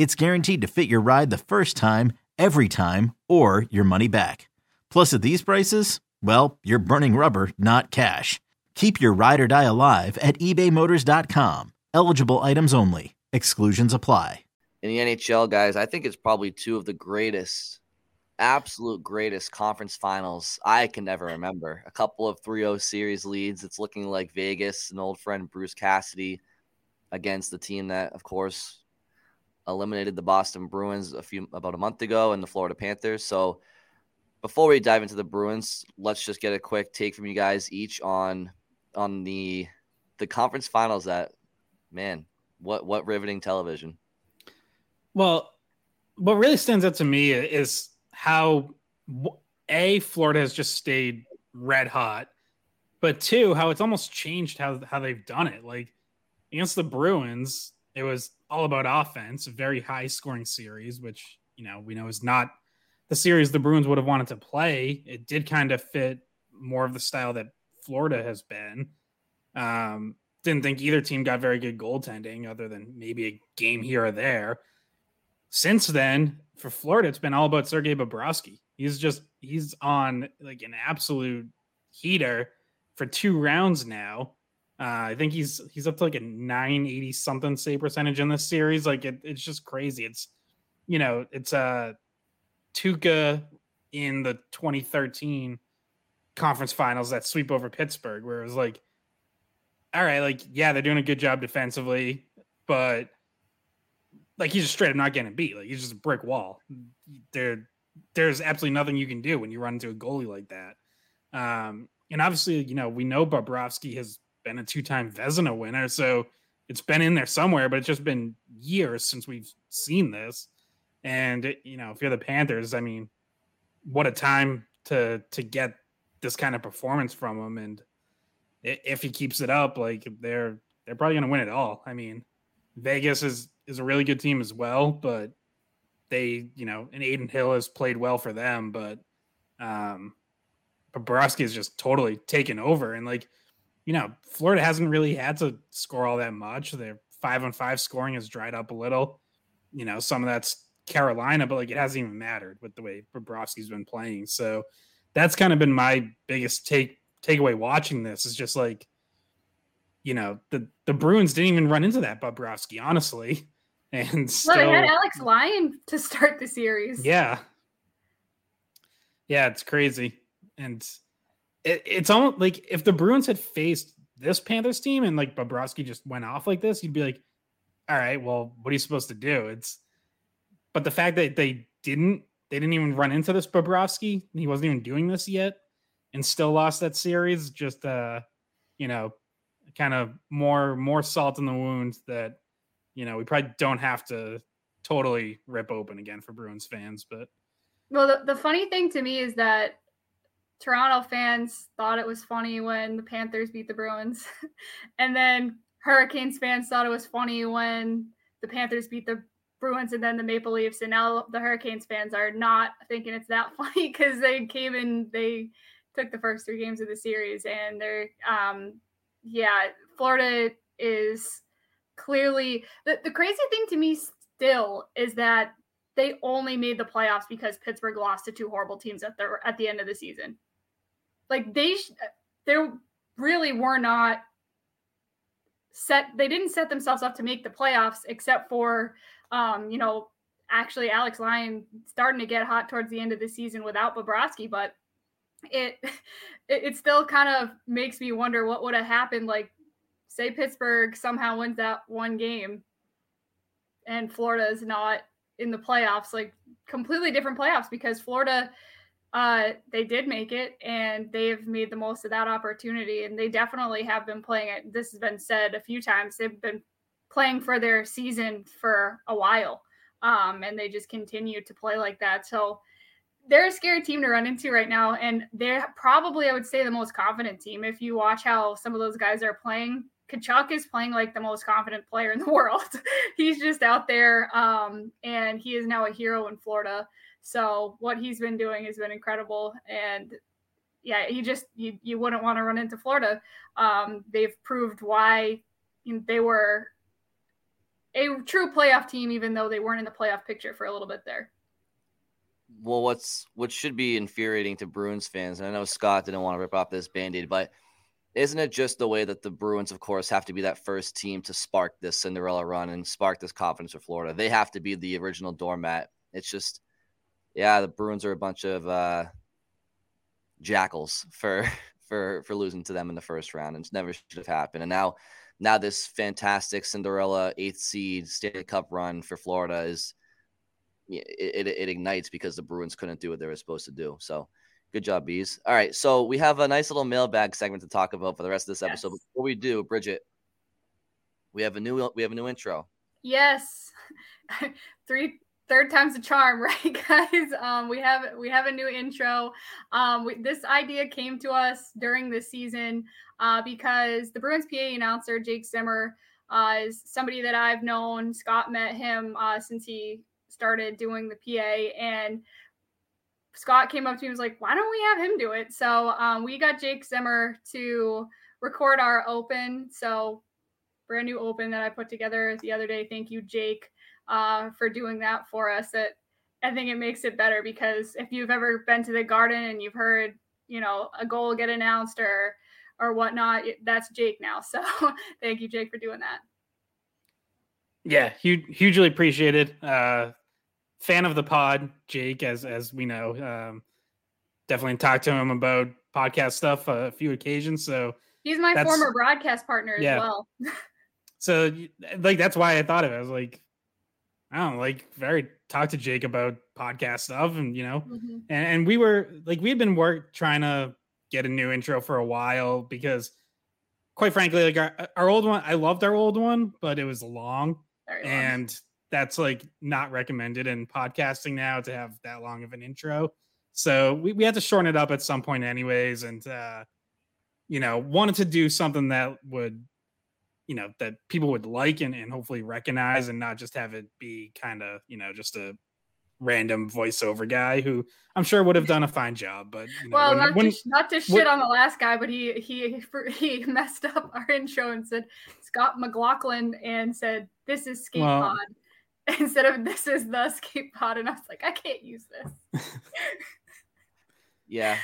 it's guaranteed to fit your ride the first time, every time, or your money back. Plus, at these prices, well, you're burning rubber, not cash. Keep your ride or die alive at ebaymotors.com. Eligible items only. Exclusions apply. In the NHL, guys, I think it's probably two of the greatest, absolute greatest conference finals I can ever remember. A couple of 3 0 series leads. It's looking like Vegas, an old friend, Bruce Cassidy, against the team that, of course, eliminated the Boston Bruins a few about a month ago and the Florida Panthers. So before we dive into the Bruins, let's just get a quick take from you guys each on on the the conference finals that man, what what riveting television. Well, what really stands out to me is how a Florida has just stayed red hot, but two, how it's almost changed how how they've done it. Like against the Bruins, it was all about offense, a very high scoring series, which you know we know is not the series the Bruins would have wanted to play. It did kind of fit more of the style that Florida has been. Um, didn't think either team got very good goaltending, other than maybe a game here or there. Since then, for Florida, it's been all about Sergei Bobrovsky. He's just he's on like an absolute heater for two rounds now. Uh, I think he's he's up to like a 980 something save percentage in this series. Like it, it's just crazy. It's you know, it's uh Tuukka in the 2013 conference finals that sweep over Pittsburgh, where it was like, all right, like, yeah, they're doing a good job defensively, but like he's just straight up not getting beat. Like he's just a brick wall. There, there's absolutely nothing you can do when you run into a goalie like that. Um, and obviously, you know, we know Bobrovsky has been a two-time Vezina winner, so it's been in there somewhere, but it's just been years since we've seen this. And you know, if you're the Panthers, I mean, what a time to to get this kind of performance from him. And if he keeps it up, like they're they're probably going to win it all. I mean, Vegas is is a really good team as well, but they, you know, and Adin Hill has played well for them, but um, Bobrovsky is just totally taken over. And like you know, Florida hasn't really had to score all that much. Their five on five scoring has dried up a little. You know, some of that's Carolina, but like it hasn't even mattered with the way Bobrovsky's been playing. So that's kind of been my biggest take takeaway watching this is just like, you know, the the Bruins didn't even run into that Bobrovsky, honestly. And still, well, they had Alex Lyon to start the series. Yeah. Yeah, it's crazy. And it, it's almost like if the Bruins had faced this Panthers team and like Bobrovsky just went off like this, you'd be like, all right, well, what are you supposed to do? It's, but the fact that they didn't, they didn't even run into this Bobrovsky, he wasn't even doing this yet, and still lost that series. Just, uh, you know, kind of more more salt in the wound that, you know, we probably don't have to totally rip open again for Bruins fans. But well, the, the funny thing to me is that Toronto fans thought it was funny when the Panthers beat the Bruins. and then Hurricanes fans thought it was funny when the Panthers beat the Bruins and then the Maple Leafs. And now the Hurricanes fans are not thinking it's that funny because they came in, they took the first three games of the series. And they're, um, yeah, Florida is clearly the, the crazy thing to me still is that they only made the playoffs because Pittsburgh lost to two horrible teams at the at the end of the season. Like they, they really were not set. They didn't set themselves up to make the playoffs, except for, um, you know, actually Alex Lyon starting to get hot towards the end of the season without Bobrovsky, but it, it it still kind of makes me wonder what would have happened. Like, say Pittsburgh somehow wins that one game, and Florida is not in the playoffs. Like, completely different playoffs because Florida uh, they did make it and they've made the most of that opportunity. And they definitely have been playing it. This has been said a few times. They've been playing for their season for a while. Um, and they just continue to play like that. So they're a scary team to run into right now. And they're probably, I would say, the most confident team. If you watch how some of those guys are playing, Tkachuk is playing like the most confident player in the world. He's just out there, um, and he is now a hero in Florida. So what he's been doing has been incredible, and yeah, he just you, you wouldn't want to run into Florida. Um, they've proved why they were a true playoff team, even though they weren't in the playoff picture for a little bit there. Well, what's what should be infuriating to Bruins fans, and I know Scott didn't want to rip off this band-aid, but isn't it just the way that the Bruins, of course, have to be that first team to spark this Cinderella run and spark this confidence for Florida? They have to be the original doormat. It's just yeah, the Bruins are a bunch of uh, jackals for for for losing to them in the first round, and it's never should have happened. And now, now this fantastic Cinderella eighth seed Stanley Cup run for Florida is it, it, it ignites because the Bruins couldn't do what they were supposed to do. So. Good job, bees. All right, so we have a nice little mailbag segment to talk about for the rest of this episode. Yes. Before we do, Bridgette, we have a new we have a new intro. Yes, three third time's a charm, right, guys? Um, we have we have a new intro. Um, we, this idea came to us during the season uh, because the Bruins PA announcer Jake Zimmer uh, is somebody that I've known. Scott met him uh, since he started doing the PA, and Scott came up to me and was like, "Why don't we have him do it?" So um, we got Jake Zimmer to record our open. So brand new open that I put together the other day. Thank you, Jake uh, for doing that for us. It, I think it makes it better because if you've ever been to the garden and you've heard, you know, a goal get announced or or whatnot, that's Jake now. So thank you, Jake, for doing that. Yeah, huge, hugely appreciated. Uh, fan of the pod, Jake, as as we know. Um, definitely talked to him about podcast stuff a few occasions. So he's my former broadcast partner as yeah. well. so like that's why I thought of it. I was like, I don't know, like very talk to Jake about podcast stuff and you know, mm-hmm. and, and we were like we had been work trying to get a new intro for a while because quite frankly, like our, our old one, I loved our old one, but it was long. And that's like not recommended in podcasting now to have that long of an intro. So we, we had to shorten it up at some point anyways. And uh, you know, wanted to do something that would you know that people would like and, and hopefully recognize and not just have it be kind of you know just a random voiceover guy who I'm sure would have done a fine job. But you know, well, when, not, when, to, not to shit when, on the last guy, but he he he messed up our intro and said Scott McLaughlin and said this is Skate well, Pod instead of this is the Skate Pod, and I was like I can't use this. yeah,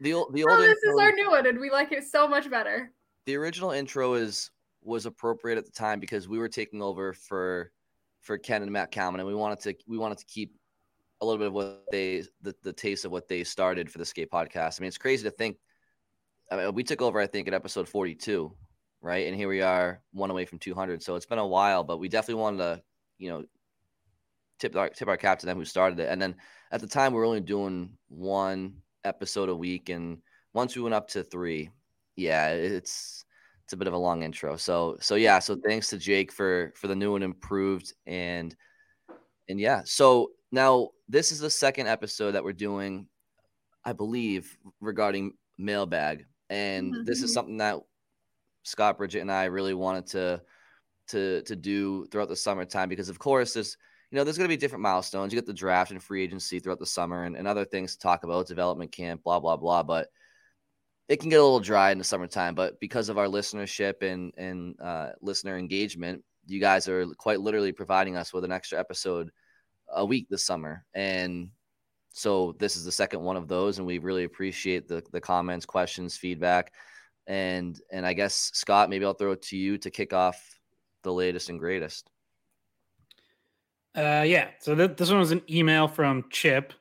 the oh, old the old. Oh, this intro, is our new one, and we like it so much better. The original intro is was appropriate at the time because we were taking over for for Ken and Matt Kalman, and we wanted to we wanted to keep a little bit of what they the, the taste of what they started for the skate podcast. I mean, it's crazy to think. I mean, we took over, I think, at episode forty two, right? And here we are, one away from two hundred. So it's been a while, but we definitely wanted to, you know, tip our tip our cap to them who started it. And then at the time, we were only doing one episode a week, and once we went up to three, yeah, it's it's a bit of a long intro. So so yeah, so thanks to Jake for for the new and improved and and yeah. So now this is the second episode that we're doing, I believe, regarding mailbag. And mm-hmm. this is something that Scott Bridgette and I really wanted to to to do throughout the summertime because of course there's you know there's going to be different milestones. You get the draft and free agency throughout the summer and, and other things to talk about, development camp, blah blah blah. But it can get a little dry in the summertime, but because of our listenership and and uh, listener engagement, you guys are quite literally providing us with an extra episode a week this summer, and so this is the second one of those, and we really appreciate the the comments, questions, feedback, and and I guess Scott, maybe I'll throw it to you to kick off the latest and greatest. Uh, yeah. So th- this one was an email from Chip.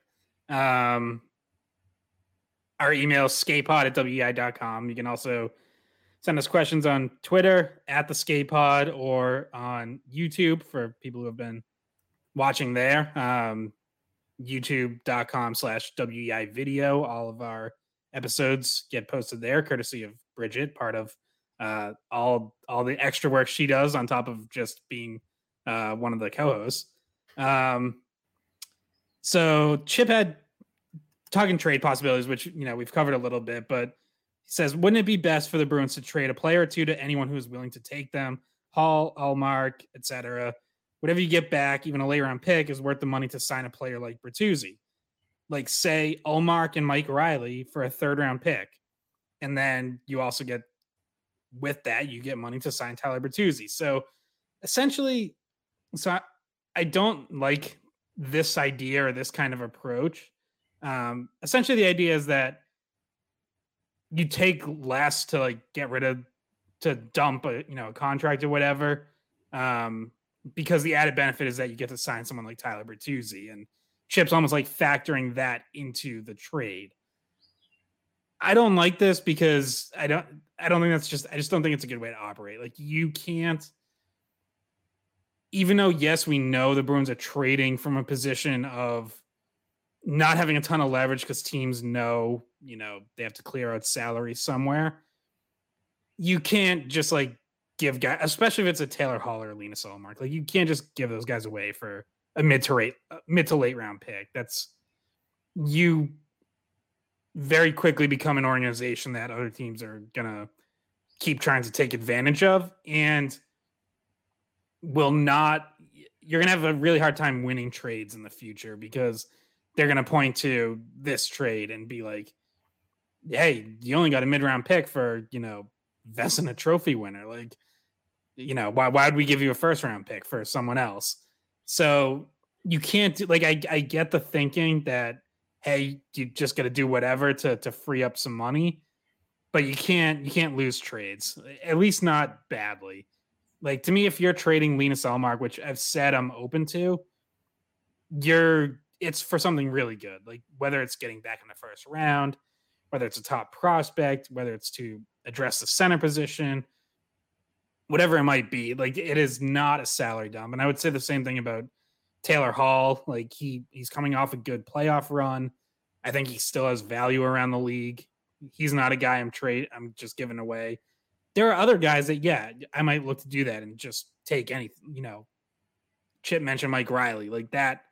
Um, our email skatepod at weei.com. You can also send us questions on Twitter at the skatepod or on YouTube for people who have been watching there. Um, youtube.com slash WEEI video. All of our episodes get posted there, courtesy of Bridgette, part of uh, all all the extra work she does on top of just being uh, one of the co-hosts. Um, so Chip had talking trade possibilities, which you know we've covered a little bit, but he says, wouldn't it be best for the Bruins to trade a player or two to anyone who is willing to take them? Hall, Ullmark, etc. Whatever you get back, even a late round pick, is worth the money to sign a player like Bertuzzi. Like say Ullmark and Mike Reilly for a third round pick. And then you also get with that, you get money to sign Tyler Bertuzzi. So essentially, so I, I don't like this idea or this kind of approach. Um, essentially, the idea is that you take less to like get rid of to dump a you know a contract or whatever, um, because the added benefit is that you get to sign someone like Tyler Bertuzzi and Chip's almost like factoring that into the trade. I don't like this because I don't I don't think that's just I just don't think it's a good way to operate. Like you can't even though yes, we know the Bruins are trading from a position of not having a ton of leverage because teams know, you know, they have to clear out salary somewhere. You can't just like give guys, especially if it's a Taylor Hall or Lena Ullmark. Like you can't just give those guys away for a mid to late mid to late round pick. That's you very quickly become an organization that other teams are gonna keep trying to take advantage of and will not you're gonna have a really hard time winning trades in the future because they're gonna point to this trade and be like, hey, you only got a mid round pick for, you know, Vezina trophy winner. Like, you know, why why would we give you a first round pick for someone else? So you can't do like I, I get the thinking that hey, you just got to do whatever to to free up some money, but you can't you can't lose trades at least not badly. Like to me, if you're trading Linus Ullmark, which I've said I'm open to, you're it's for something really good. Like whether it's getting back in the first round, whether it's a top prospect, whether it's to address the center position, whatever it might be. Like it is not a salary dump. And I would say the same thing about Taylor Hall. Like he he's coming off a good playoff run. I think he still has value around the league. He's not a guy I'm trade I'm just giving away. There are other guys that yeah, I might look to do that and just take any you know. Chip mentioned Mike Reilly Like that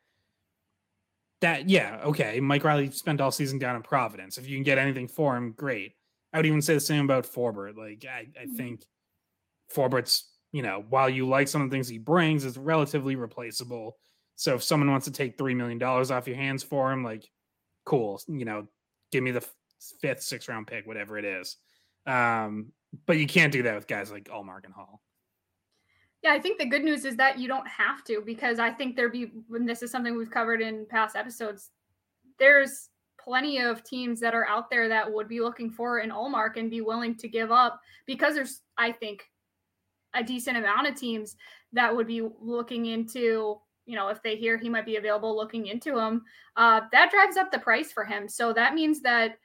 that yeah, okay. Mike Reilly spent all season down in Providence. If you can get anything for him, great. I would even say the same about Forbort. Like I, I mm-hmm. think Forbort's, you know, while you like some of the things he brings, is relatively replaceable. So if someone wants to take three million dollars off your hands for him, like, cool, you know, give me the fifth, sixth round pick, whatever it is. Um, but you can't do that with guys like Ullmark and Hall. Yeah, I think the good news is that you don't have to because I think there be when this is something we've covered in past episodes. There's plenty of teams that are out there that would be looking for an Ullmark and be willing to give up because there's I think a decent amount of teams that would be looking into you know if they hear he might be available looking into him uh, that drives up the price for him so that means that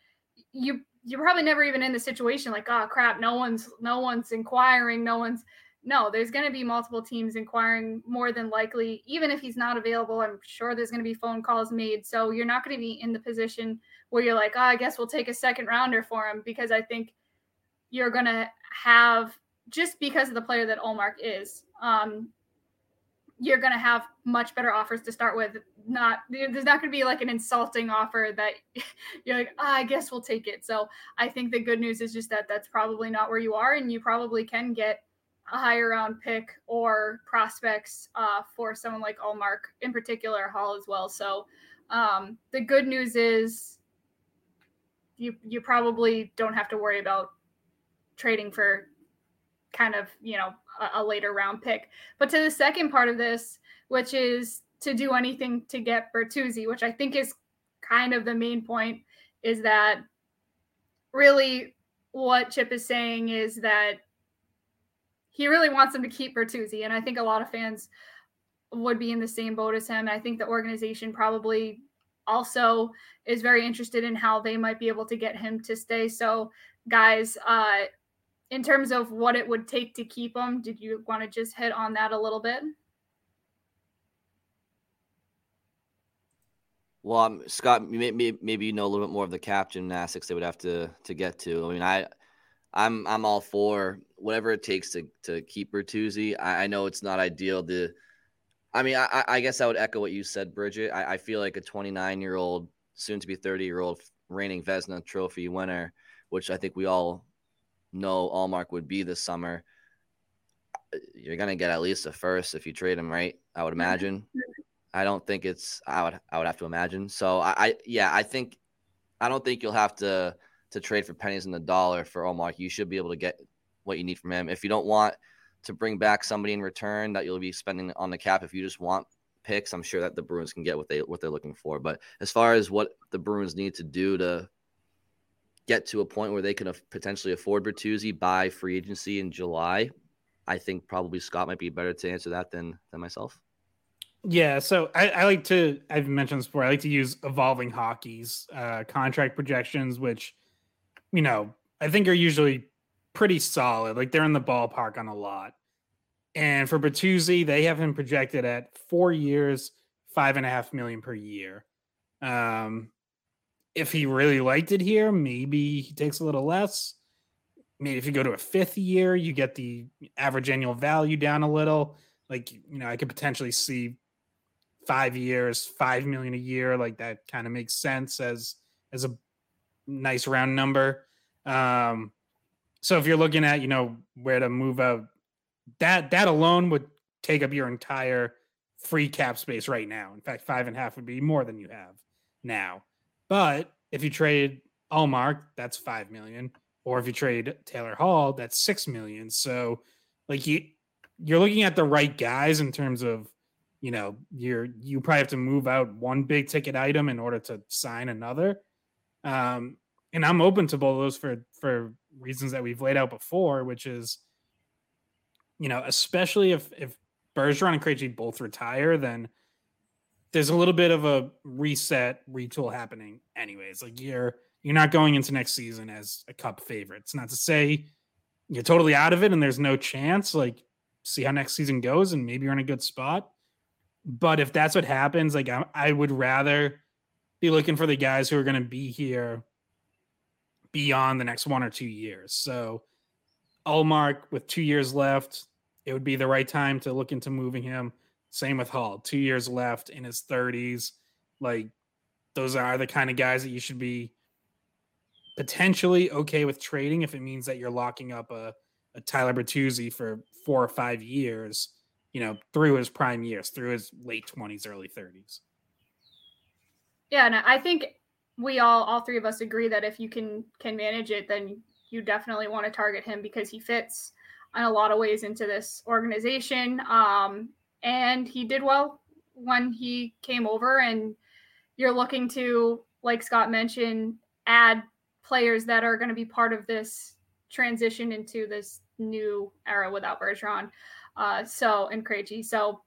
you you're probably never even in the situation like oh crap no one's no one's inquiring no one's no there's going to be multiple teams inquiring more than likely even if he's not available i'm sure there's going to be phone calls made so you're not going to be in the position where you're like oh i guess we'll take a second rounder for him because i think you're going to have just because of the player that Ullmark is, um, you're going to have much better offers to start with. Not there's not going to be like an insulting offer that you're like, oh, I guess we'll take it. So I think the good news is just that that's probably not where you are, and you probably can get a higher round pick or prospects uh, for someone like Ullmark, in particular Hall as well. So um, the good news is you you probably don't have to worry about trading for kind of, you know, a, a later round pick. But to the second part of this, which is to do anything to get Bertuzzi, which I think is kind of the main point, is that really what Chip is saying is that he really wants them to keep Bertuzzi. And I think a lot of fans would be in the same boat as him. And I think the organization probably also is very interested in how they might be able to get him to stay. So, guys, uh, in terms of what it would take to keep him, did you want to just hit on that a little bit? Well, um, Scott, maybe, maybe you know a little bit more of the cap gymnastics they would have to to get to. I mean, I, I'm I'm all for whatever it takes to to keep Bertuzzi. I, I know it's not ideal. The, I mean, I, I guess I would echo what you said, Bridgette. I, I feel like a 29 year old, soon to be 30 year old reigning Vezina Trophy winner, which I think we all know Ullmark would be this summer. You're gonna get at least a first if you trade him, right? I would imagine. I don't think it's. I would. I would have to imagine. So I, I yeah, I think. I don't think you'll have to to trade for pennies in the dollar for Ullmark. You should be able to get what you need from him. If you don't want to bring back somebody in return that you'll be spending on the cap, if you just want picks, I'm sure that the Bruins can get what they what they're looking for. But as far as what the Bruins need to do to get to a point where they can potentially afford Bertuzzi by free agency in July, I think probably Scott might be better to answer that than than myself. Yeah, so I, I, like to I've mentioned this before. I like to use evolving hockey's uh, contract projections, which you know I think are usually pretty solid. Like they're in the ballpark on a lot. And for Bertuzzi, they have him projected at four years, five and a half million per year. Um, if he really liked it here, maybe he takes a little less. Maybe if you go to a fifth year, you get the average annual value down a little. Like, you know, I could potentially see five years, five million a year. Like that kind of makes sense as as a nice round number. Um, so if you're looking at, you know, where to move out, that that alone would take up your entire free cap space right now. In fact, five and a half would be more than you have now. But if you trade Ullmark, that's five million. Or if you trade Taylor Hall, that's six million. So like you you're looking at the right guys in terms of you know you're you probably have to move out one big ticket item in order to sign another um and i'm open to both of those for for reasons that we've laid out before which is you know especially if if bergeron and Krejci both retire then there's a little bit of a reset retool happening anyways. Like you're you're not going into next season as a cup favorite. It's not to say you're totally out of it and there's no chance like see how next season goes and maybe you're in a good spot. But if that's what happens, like I, I would rather be looking for the guys who are going to be here beyond the next one or two years. So Ullmark with two years left, it would be the right time to look into moving him. Same with Hall, two years left in his 30s. Like those are the kind of guys that you should be potentially okay with trading if it means that you're locking up a, a Tyler Bertuzzi for four or five years you know, through his prime years, through his late 20s, early 30s. Yeah, and I think we all all three of us agree that if you can can manage it, then you definitely want to target him because he fits in a lot of ways into this organization. Um, and he did well when he came over and you're looking to, like Scott mentioned, add players that are going to be part of this transition into this new era without Bergeron. Uh, so and Krejci. So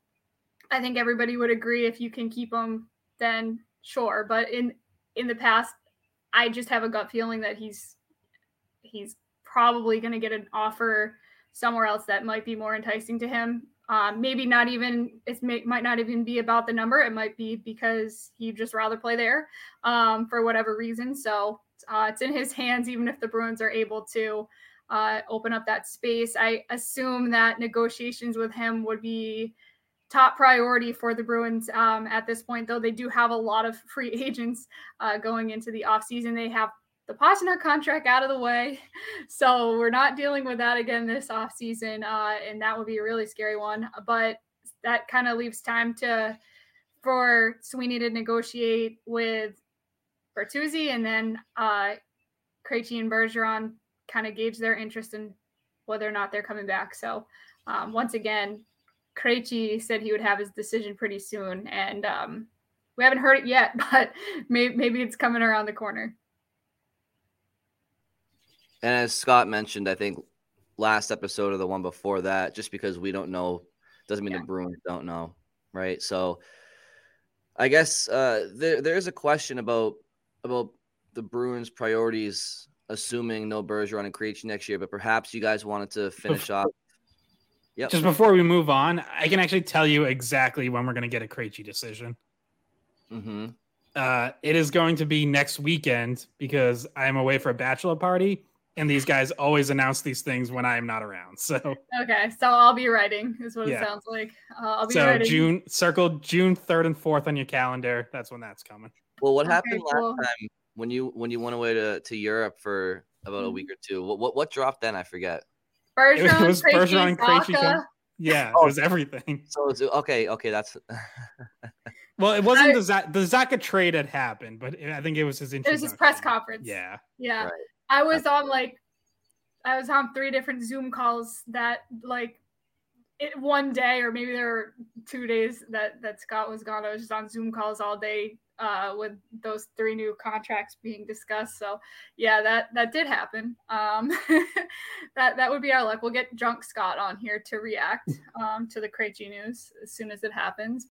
I think everybody would agree if you can keep him, then sure. But in in the past, I just have a gut feeling that he's he's probably going to get an offer somewhere else that might be more enticing to him. Um, maybe not even it might not even be about the number. It might be because he'd just rather play there um, for whatever reason. So uh, it's in his hands, even if the Bruins are able to uh, open up that space. I assume that negotiations with him would be top priority for the Bruins um, at this point, though they do have a lot of free agents uh, going into the offseason. They have the Pastrnak contract out of the way. So we're not dealing with that again this offseason. Uh, and that would be a really scary one. But that kind of leaves time to for Sweeney to negotiate with Bertuzzi and then uh Krejci and Bergeron kind of gauge their interest in whether or not they're coming back. So um, once again, Krejci said he would have his decision pretty soon, and um, we haven't heard it yet, but maybe, maybe it's coming around the corner. And as Scott mentioned, I think last episode or the one before that, just because we don't know doesn't mean yeah. the Bruins don't know, right? So I guess uh, there there is a question about about the Bruins' priorities, assuming no Bergeron and Krejci next year. But perhaps you guys wanted to finish off. Yep. Just before we move on, I can actually tell you exactly when we're going to get a Krejci decision. Mm-hmm. Uh, it is going to be next weekend because I am away for a bachelor party, and these guys always announce these things when I am not around. So okay, so I'll be writing is what yeah. it sounds like. Uh, I'll be so writing. June circle June third and fourth on your calendar. That's when that's coming. Well, what okay, happened cool. last time when you when you went away to, to Europe for about a mm-hmm. week or two? What what, what dropped then? I forget. Bergeron, it was Bergeron and Krejci. Yeah, oh, it was everything. So it's okay. Okay, that's. well, it wasn't I, the Zacha, the Zacha trade had happened, but I think it was his. It was his press conference. Yeah. Yeah, right. I was on like, I was on three different Zoom calls that like, it, one day or maybe there were two days that that Scott was gone. I was just on Zoom calls all day uh, with those three new contracts being discussed. So yeah, that that did happen. Um, that that would be our luck. We'll get drunk Scott on here to react um, to the Krejci news as soon as it happens.